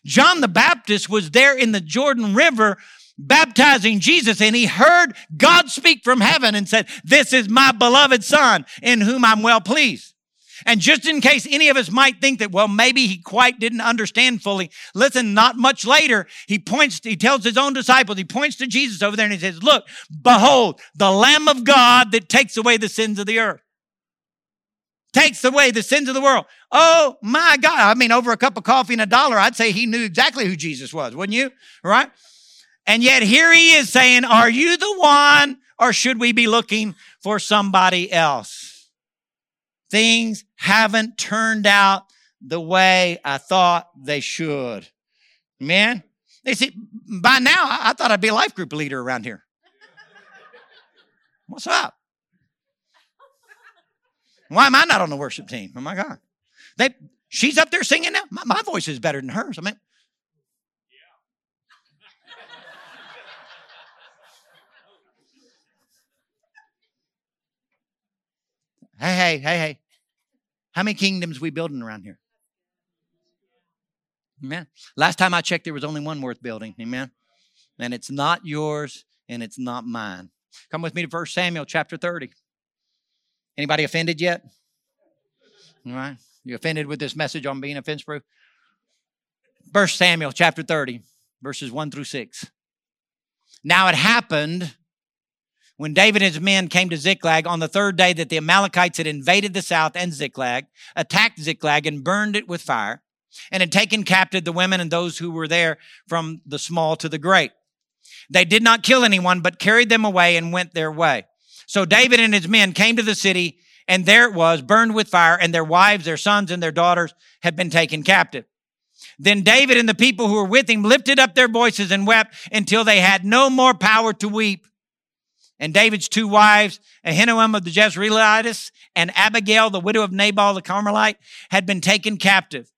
John the Baptist was there in the Jordan River baptizing Jesus and he heard God speak from heaven and said, This is my beloved son in whom I'm well pleased. And just in case any of us might think that, well, maybe he quite didn't understand fully, listen, not much later, he points, he tells his own disciples, he points to Jesus over there and he says, look, behold, the Lamb of God that takes away the sins of the earth. Takes away the sins of the world. Oh my God. I mean, over a cup of coffee and a dollar, I'd say he knew exactly who Jesus was, wouldn't you? Right? And yet here he is saying, Are you the one or should we be looking for somebody else? Things haven't turned out the way I thought they should. Man, they say, by now, I thought I'd be a life group leader around here. What's up? Why am I not on the worship team? Oh my God. They, she's up there singing now. My, my voice is better than hers. I mean, Hey, hey, hey, hey. How many kingdoms we building around here? Amen. Last time I checked, there was only one worth building. Amen. And it's not yours and it's not mine. Come with me to 1 Samuel chapter 30. Anybody offended yet? All right. You offended with this message on being offense proof? 1 Samuel chapter 30, verses 1 through 6. Now it happened when David and his men came to Ziklag on the third day that the Amalekites had invaded the south and Ziklag, attacked Ziklag, and burned it with fire, and had taken captive the women and those who were there from the small to the great. They did not kill anyone, but carried them away and went their way. So David and his men came to the city, and there it was, burned with fire, and their wives, their sons, and their daughters had been taken captive. Then David and the people who were with him lifted up their voices and wept until they had no more power to weep and David's two wives, Ahinoam of the Jezreelites and Abigail, the widow of Nabal the Carmelite, had been taken captive.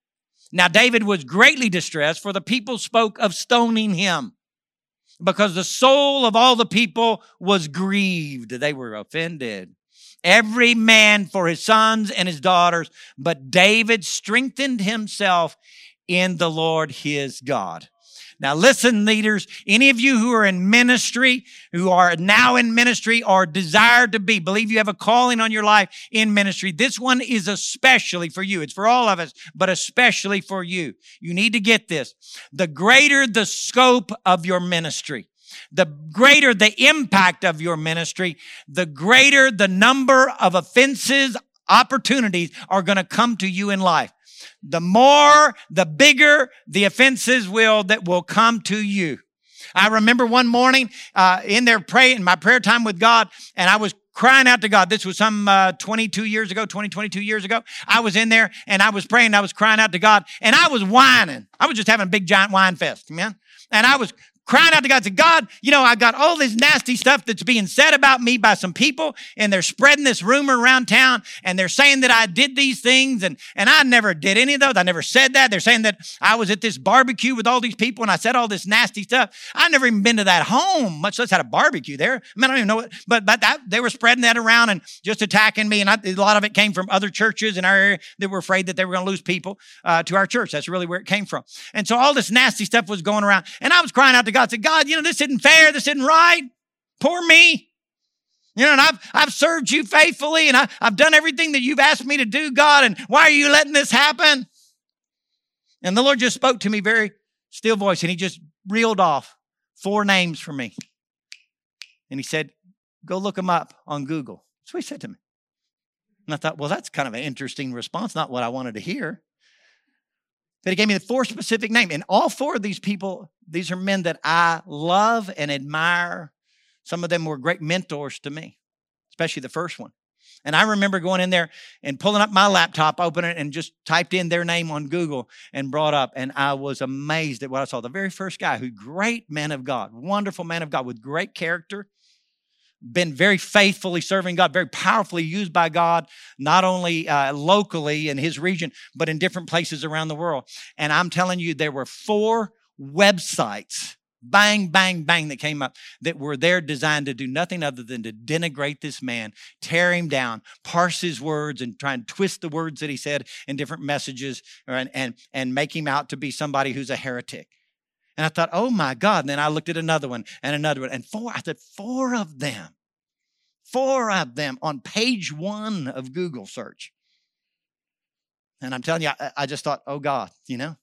Now David was greatly distressed, for the people spoke of stoning him, because the soul of all the people was grieved. They were offended. Every man for his sons and his daughters, but David strengthened himself in the Lord his God. Now listen, leaders, any of you who are in ministry, who are now in ministry or desire to be, believe you have a calling on your life in ministry. This one is especially for you. It's for all of us, but especially for you. You need to get this. The greater the scope of your ministry, the greater the impact of your ministry, the greater the number of offenses, opportunities are going to come to you in life the more, the bigger the offenses will that will come to you. I remember one morning uh, in there praying, my prayer time with God, and I was crying out to God. This was some uh, 22 years ago, 20, 22 years ago. I was in there and I was praying, I was crying out to God, and I was whining. I was just having a big giant whine fest, man. And I was crying out to God, said, God, you know, I got all this nasty stuff that's being said about me by some people, and they're spreading this rumor around town, and they're saying that I did these things, and, and I never did any of those. I never said that. They're saying that I was at this barbecue with all these people, and I said all this nasty stuff. I never even been to that home, much less had a barbecue there. I mean, I don't even know what, but, but that, they were spreading that around and just attacking me, and I, a lot of it came from other churches in our area that were afraid that they were going to lose people uh, to our church. That's really where it came from. And so all this nasty stuff was going around, and I was crying out to God, said, God, you know, this isn't fair. This isn't right. Poor me. You know, and I've, I've served you faithfully and I, I've done everything that you've asked me to do, God. And why are you letting this happen? And the Lord just spoke to me very still voice and he just reeled off four names for me. And he said, go look them up on Google. That's what he said to me. And I thought, well, that's kind of an interesting response, not what I wanted to hear. But he gave me the four specific names. And all four of these people, these are men that I love and admire. Some of them were great mentors to me, especially the first one. And I remember going in there and pulling up my laptop, opening it, and just typed in their name on Google and brought up. And I was amazed at what I saw. The very first guy who, great man of God, wonderful man of God with great character, been very faithfully serving God, very powerfully used by God, not only uh, locally in his region, but in different places around the world. And I'm telling you, there were four websites, bang, bang, bang, that came up that were there designed to do nothing other than to denigrate this man, tear him down, parse his words, and try and twist the words that he said in different messages and, and, and make him out to be somebody who's a heretic. And I thought, oh my God. And then I looked at another one and another one. And four, I said, four of them, four of them on page one of Google search. And I'm telling you, I, I just thought, oh God, you know?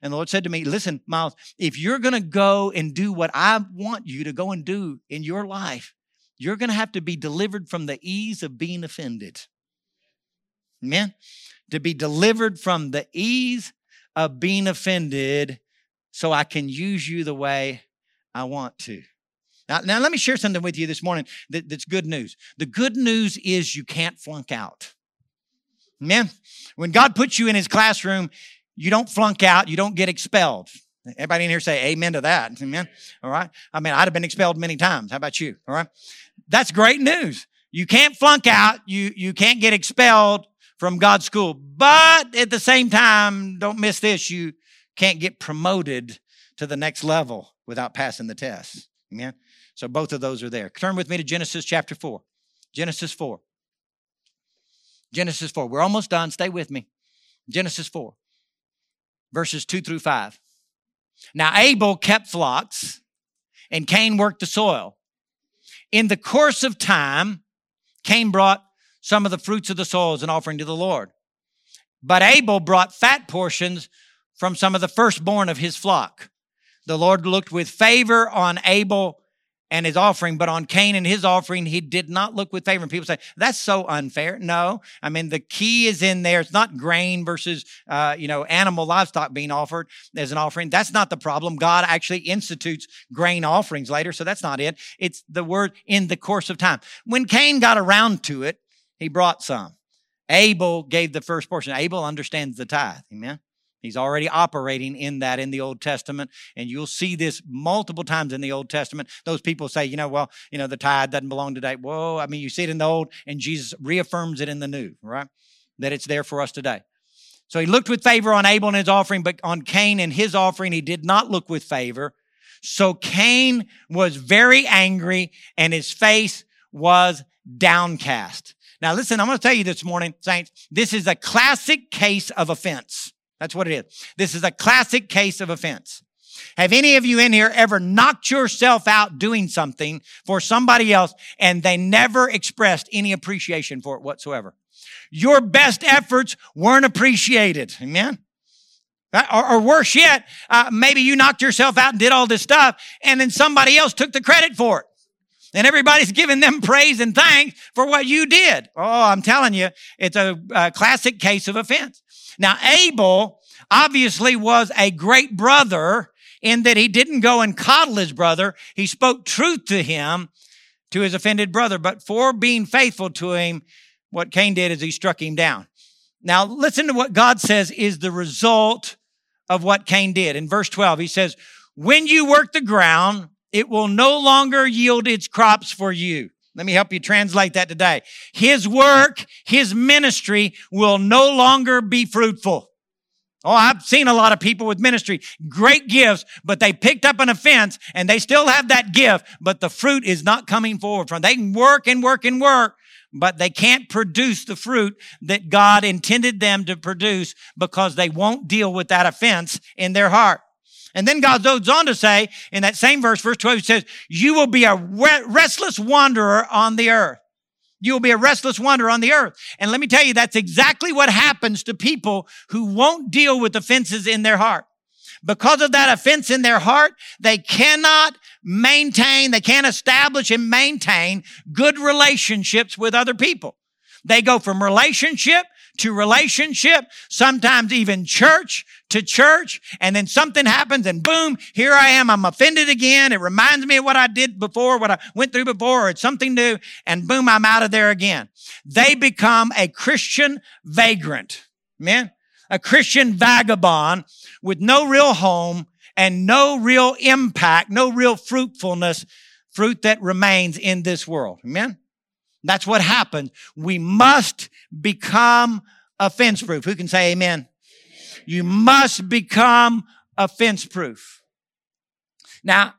And the Lord said to me, listen, Miles, if you're going to go and do what I want you to go and do in your life, you're going to have to be delivered from the ease of being offended. Amen. To be delivered from the ease of being offended so I can use you the way I want to. Now, now let me share something with you this morning that, that's good news. The good news is you can't flunk out. Amen. When God puts you in his classroom, you don't flunk out, you don't get expelled. Everybody in here say amen to that. Amen. All right. I mean, I'd have been expelled many times. How about you? All right. That's great news. You can't flunk out. You, you can't get expelled from God's school. But at the same time, don't miss this. You can't get promoted to the next level without passing the test. Amen. So both of those are there. Turn with me to Genesis chapter 4. Genesis 4. Genesis 4. We're almost done. Stay with me. Genesis 4, verses 2 through 5. Now, Abel kept flocks, and Cain worked the soil. In the course of time, Cain brought some of the fruits of the soil as an offering to the Lord. But Abel brought fat portions from some of the firstborn of his flock. The Lord looked with favor on Abel and his offering, but on Cain and his offering, he did not look with favor. And people say, that's so unfair. No, I mean, the key is in there. It's not grain versus, uh, you know, animal livestock being offered as an offering. That's not the problem. God actually institutes grain offerings later. So that's not it. It's the word in the course of time. When Cain got around to it, he brought some. Abel gave the first portion. Abel understands the tithe. Amen. He's already operating in that in the Old Testament. And you'll see this multiple times in the Old Testament. Those people say, you know, well, you know, the tithe doesn't belong today. Whoa, I mean, you see it in the Old, and Jesus reaffirms it in the New, right? That it's there for us today. So he looked with favor on Abel and his offering, but on Cain and his offering, he did not look with favor. So Cain was very angry and his face was downcast. Now listen, I'm going to tell you this morning, saints, this is a classic case of offense. That's what it is. This is a classic case of offense. Have any of you in here ever knocked yourself out doing something for somebody else and they never expressed any appreciation for it whatsoever? Your best efforts weren't appreciated. Amen. Or, or worse yet, uh, maybe you knocked yourself out and did all this stuff and then somebody else took the credit for it. And everybody's *laughs* giving them praise and thanks for what you did. Oh, I'm telling you, it's a, a classic case of offense. Now, Abel obviously was a great brother in that he didn't go and coddle his brother. He spoke truth to him, to his offended brother. But for being faithful to him, what Cain did is he struck him down. Now, listen to what God says is the result of what Cain did. In verse 12, he says, When you work the ground, it will no longer yield its crops for you. Let me help you translate that today. His work, his ministry will no longer be fruitful. Oh, I've seen a lot of people with ministry, great gifts, but they picked up an offense and they still have that gift, but the fruit is not coming forward from. They can work and work and work, but they can't produce the fruit that God intended them to produce because they won't deal with that offense in their heart. And then God goes on to say in that same verse, verse 12, he says, you will be a restless wanderer on the earth. You will be a restless wanderer on the earth. And let me tell you, that's exactly what happens to people who won't deal with offenses in their heart. Because of that offense in their heart, they cannot maintain, they can't establish and maintain good relationships with other people. They go from relationship to relationship, sometimes even church to church, and then something happens and boom, here I am. I'm offended again. It reminds me of what I did before, what I went through before, or it's something new, and boom, I'm out of there again. They become a Christian vagrant. Man, a Christian vagabond with no real home and no real impact, no real fruitfulness, fruit that remains in this world. Amen. That's what happens. We must become offense proof. Who can say amen? You must become offense proof. Now,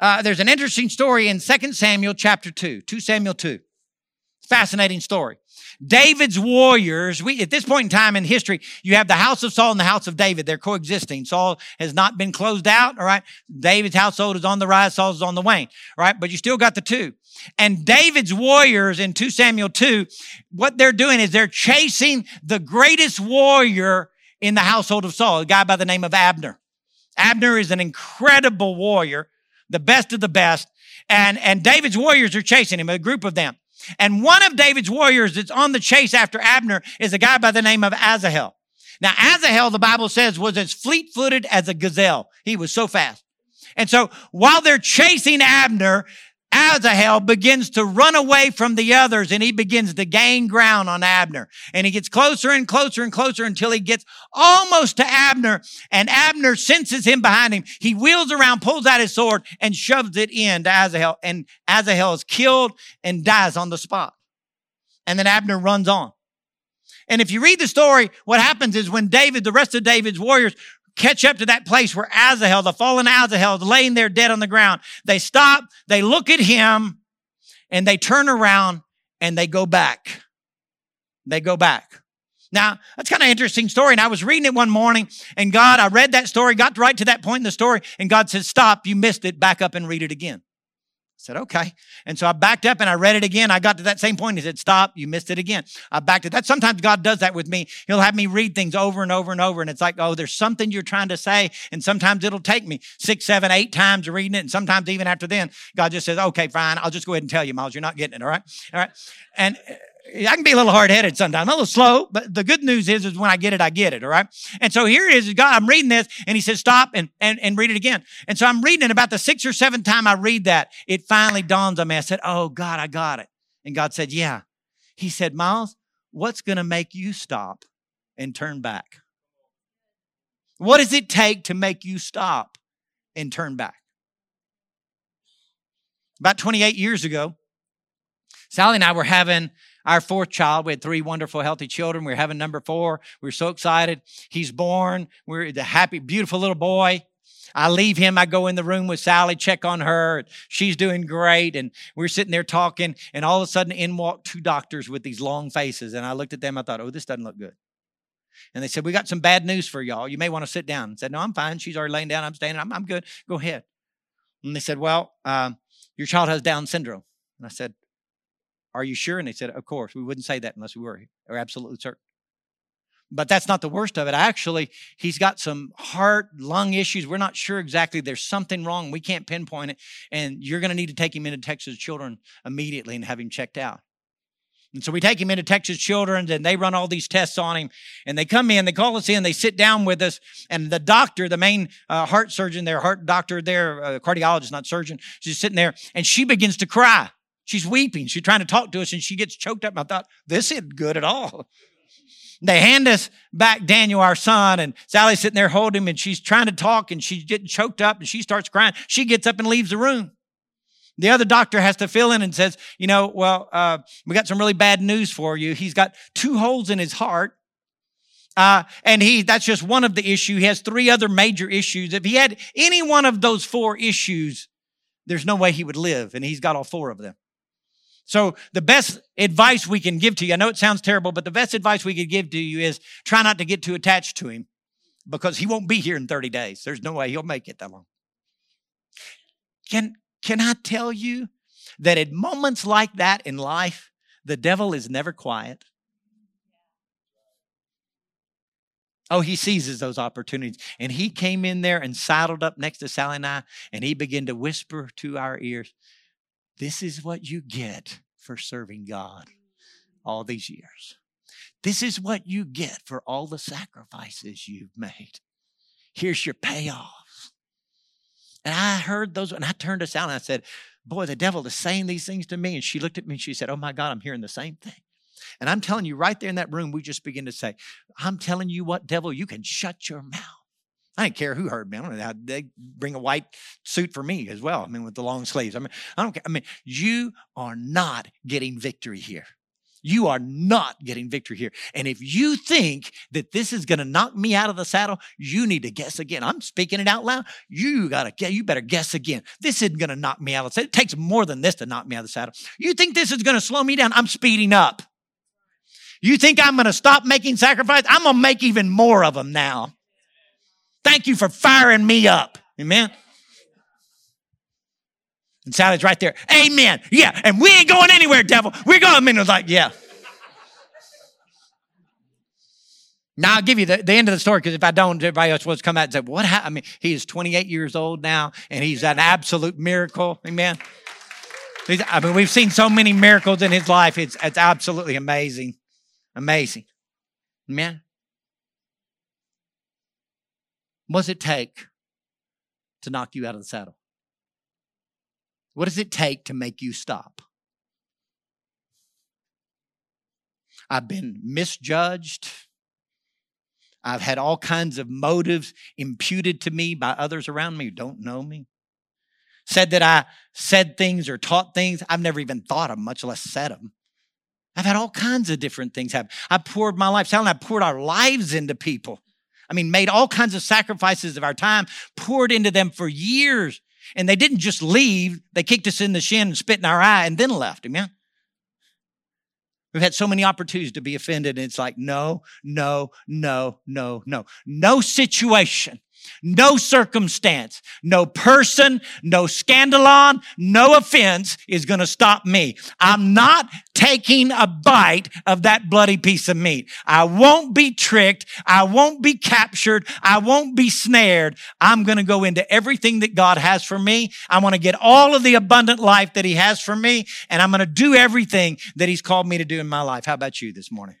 uh, there's an interesting story in 2 Samuel chapter 2, 2 Samuel 2. Fascinating story. David's warriors, we, at this point in time in history, you have the house of Saul and the house of David. They're coexisting. Saul has not been closed out, all right? David's household is on the rise, Saul's is on the wane, right? But you still got the two. And David's warriors in 2 Samuel 2, what they're doing is they're chasing the greatest warrior in the household of Saul, a guy by the name of Abner. Abner is an incredible warrior, the best of the best. And, and David's warriors are chasing him, a group of them. And one of David's warriors that's on the chase after Abner is a guy by the name of Asahel. Now, Asahel, the Bible says, was as fleet footed as a gazelle. He was so fast. And so while they're chasing Abner, Asahel begins to run away from the others and he begins to gain ground on Abner. And he gets closer and closer and closer until he gets almost to Abner and Abner senses him behind him. He wheels around, pulls out his sword and shoves it in to Asahel and Asahel is killed and dies on the spot. And then Abner runs on. And if you read the story, what happens is when David, the rest of David's warriors catch up to that place where Asahel, the fallen Asahel, is laying there dead on the ground. They stop, they look at him, and they turn around and they go back. They go back. Now, that's kind of interesting story. And I was reading it one morning, and God, I read that story, got right to that point in the story, and God said, Stop, you missed it, back up and read it again said, okay. And so I backed up and I read it again. I got to that same point. He said, stop. You missed it again. I backed it. That sometimes God does that with me. He'll have me read things over and over and over. And it's like, oh, there's something you're trying to say. And sometimes it'll take me six, seven, eight times reading it. And sometimes even after then, God just says, okay, fine. I'll just go ahead and tell you, Miles, you're not getting it. All right. All right. And I can be a little hard headed sometimes, a little slow, but the good news is, is when I get it, I get it. All right. And so here is. God, I'm reading this and he says, stop and, and, and read it again. And so I'm reading it about the sixth or seventh time I read that. It finally dawns on me. I said, Oh God, I got it. And God said, yeah. He said, Miles, what's going to make you stop and turn back? What does it take to make you stop and turn back? About 28 years ago, Sally and I were having our fourth child. We had three wonderful, healthy children. We were having number four. We were so excited. He's born. We're the happy, beautiful little boy. I leave him. I go in the room with Sally, check on her. She's doing great. And we're sitting there talking. And all of a sudden, in walked two doctors with these long faces. And I looked at them. I thought, oh, this doesn't look good. And they said, we got some bad news for y'all. You may want to sit down. I said, no, I'm fine. She's already laying down. I'm standing. I'm, I'm good. Go ahead. And they said, well, um, your child has Down syndrome. And I said, are you sure? And they said, Of course. We wouldn't say that unless we were. We're absolutely certain. But that's not the worst of it. Actually, he's got some heart, lung issues. We're not sure exactly. There's something wrong. We can't pinpoint it. And you're going to need to take him into Texas Children immediately and have him checked out. And so we take him into Texas Children's and they run all these tests on him. And they come in, they call us in, they sit down with us. And the doctor, the main uh, heart surgeon there, heart doctor there, uh, cardiologist, not surgeon, she's sitting there and she begins to cry. She's weeping. She's trying to talk to us and she gets choked up. I thought, this isn't good at all. They hand us back Daniel, our son, and Sally's sitting there holding him and she's trying to talk and she's getting choked up and she starts crying. She gets up and leaves the room. The other doctor has to fill in and says, you know, well, uh, we got some really bad news for you. He's got two holes in his heart. Uh, and he, that's just one of the issue. He has three other major issues. If he had any one of those four issues, there's no way he would live. And he's got all four of them. So the best advice we can give to you, I know it sounds terrible, but the best advice we could give to you is try not to get too attached to him because he won't be here in 30 days. There's no way he'll make it that long. Can, can I tell you that at moments like that in life, the devil is never quiet? Oh, he seizes those opportunities. And he came in there and saddled up next to Sally and I, and he began to whisper to our ears, this is what you get for serving God all these years. This is what you get for all the sacrifices you've made. Here's your payoff. And I heard those, and I turned us out and I said, Boy, the devil is saying these things to me. And she looked at me and she said, Oh my God, I'm hearing the same thing. And I'm telling you, right there in that room, we just begin to say, I'm telling you what, devil, you can shut your mouth. I didn't care who heard me. I don't know how they bring a white suit for me as well. I mean, with the long sleeves. I mean, I don't care. I mean, you are not getting victory here. You are not getting victory here. And if you think that this is going to knock me out of the saddle, you need to guess again. I'm speaking it out loud. You got to you better guess again. This isn't going to knock me out of the saddle. It takes more than this to knock me out of the saddle. You think this is going to slow me down? I'm speeding up. You think I'm going to stop making sacrifices? I'm going to make even more of them now. Thank you for firing me up. Amen. And Sally's right there. Amen. Yeah. And we ain't going anywhere, devil. We're going. And was like, yeah. Now I'll give you the, the end of the story because if I don't, everybody else will come out and say, "What happened?" I mean, he is 28 years old now, and he's an absolute miracle. Amen. I mean, we've seen so many miracles in his life. It's, it's absolutely amazing. Amazing. Man. What does it take to knock you out of the saddle? What does it take to make you stop? I've been misjudged. I've had all kinds of motives imputed to me by others around me who don't know me. Said that I said things or taught things I've never even thought of, much less said them. I've had all kinds of different things happen. I poured my life, Sal and I poured our lives into people. I mean, made all kinds of sacrifices of our time, poured into them for years. And they didn't just leave, they kicked us in the shin and spit in our eye and then left. Amen. We've had so many opportunities to be offended, and it's like, no, no, no, no, no. No situation no circumstance, no person, no scandalon, no offense is going to stop me. I'm not taking a bite of that bloody piece of meat. I won't be tricked. I won't be captured. I won't be snared. I'm going to go into everything that God has for me. I want to get all of the abundant life that He has for me, and I'm going to do everything that He's called me to do in my life. How about you this morning?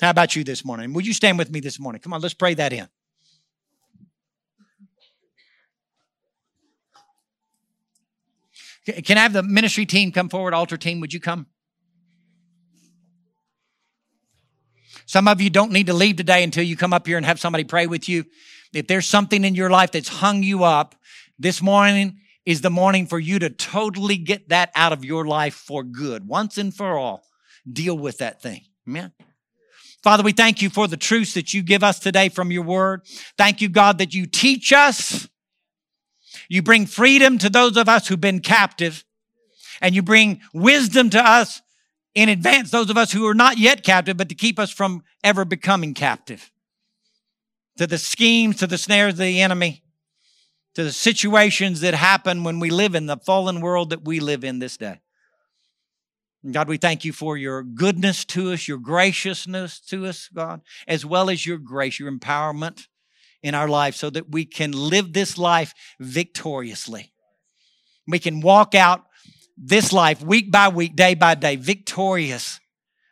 How about you this morning? Would you stand with me this morning? Come on, let's pray that in. Can I have the ministry team come forward? Altar team, would you come? Some of you don't need to leave today until you come up here and have somebody pray with you. If there's something in your life that's hung you up, this morning is the morning for you to totally get that out of your life for good, once and for all. Deal with that thing. Amen. Father, we thank you for the truths that you give us today from your word. Thank you, God, that you teach us you bring freedom to those of us who've been captive, and you bring wisdom to us in advance, those of us who are not yet captive, but to keep us from ever becoming captive. To the schemes, to the snares of the enemy, to the situations that happen when we live in the fallen world that we live in this day. God, we thank you for your goodness to us, your graciousness to us, God, as well as your grace, your empowerment in our life so that we can live this life victoriously. We can walk out this life week by week, day by day, victorious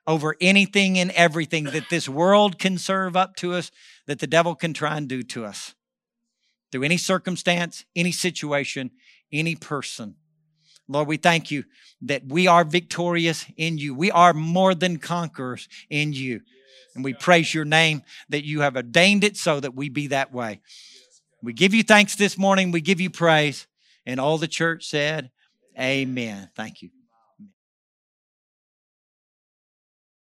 over anything and everything that this world can serve up to us, that the devil can try and do to us. Through any circumstance, any situation, any person. Lord, we thank you that we are victorious in you. We are more than conquerors in you. And we praise your name that you have ordained it so that we be that way. We give you thanks this morning. We give you praise. And all the church said, Amen. Thank you.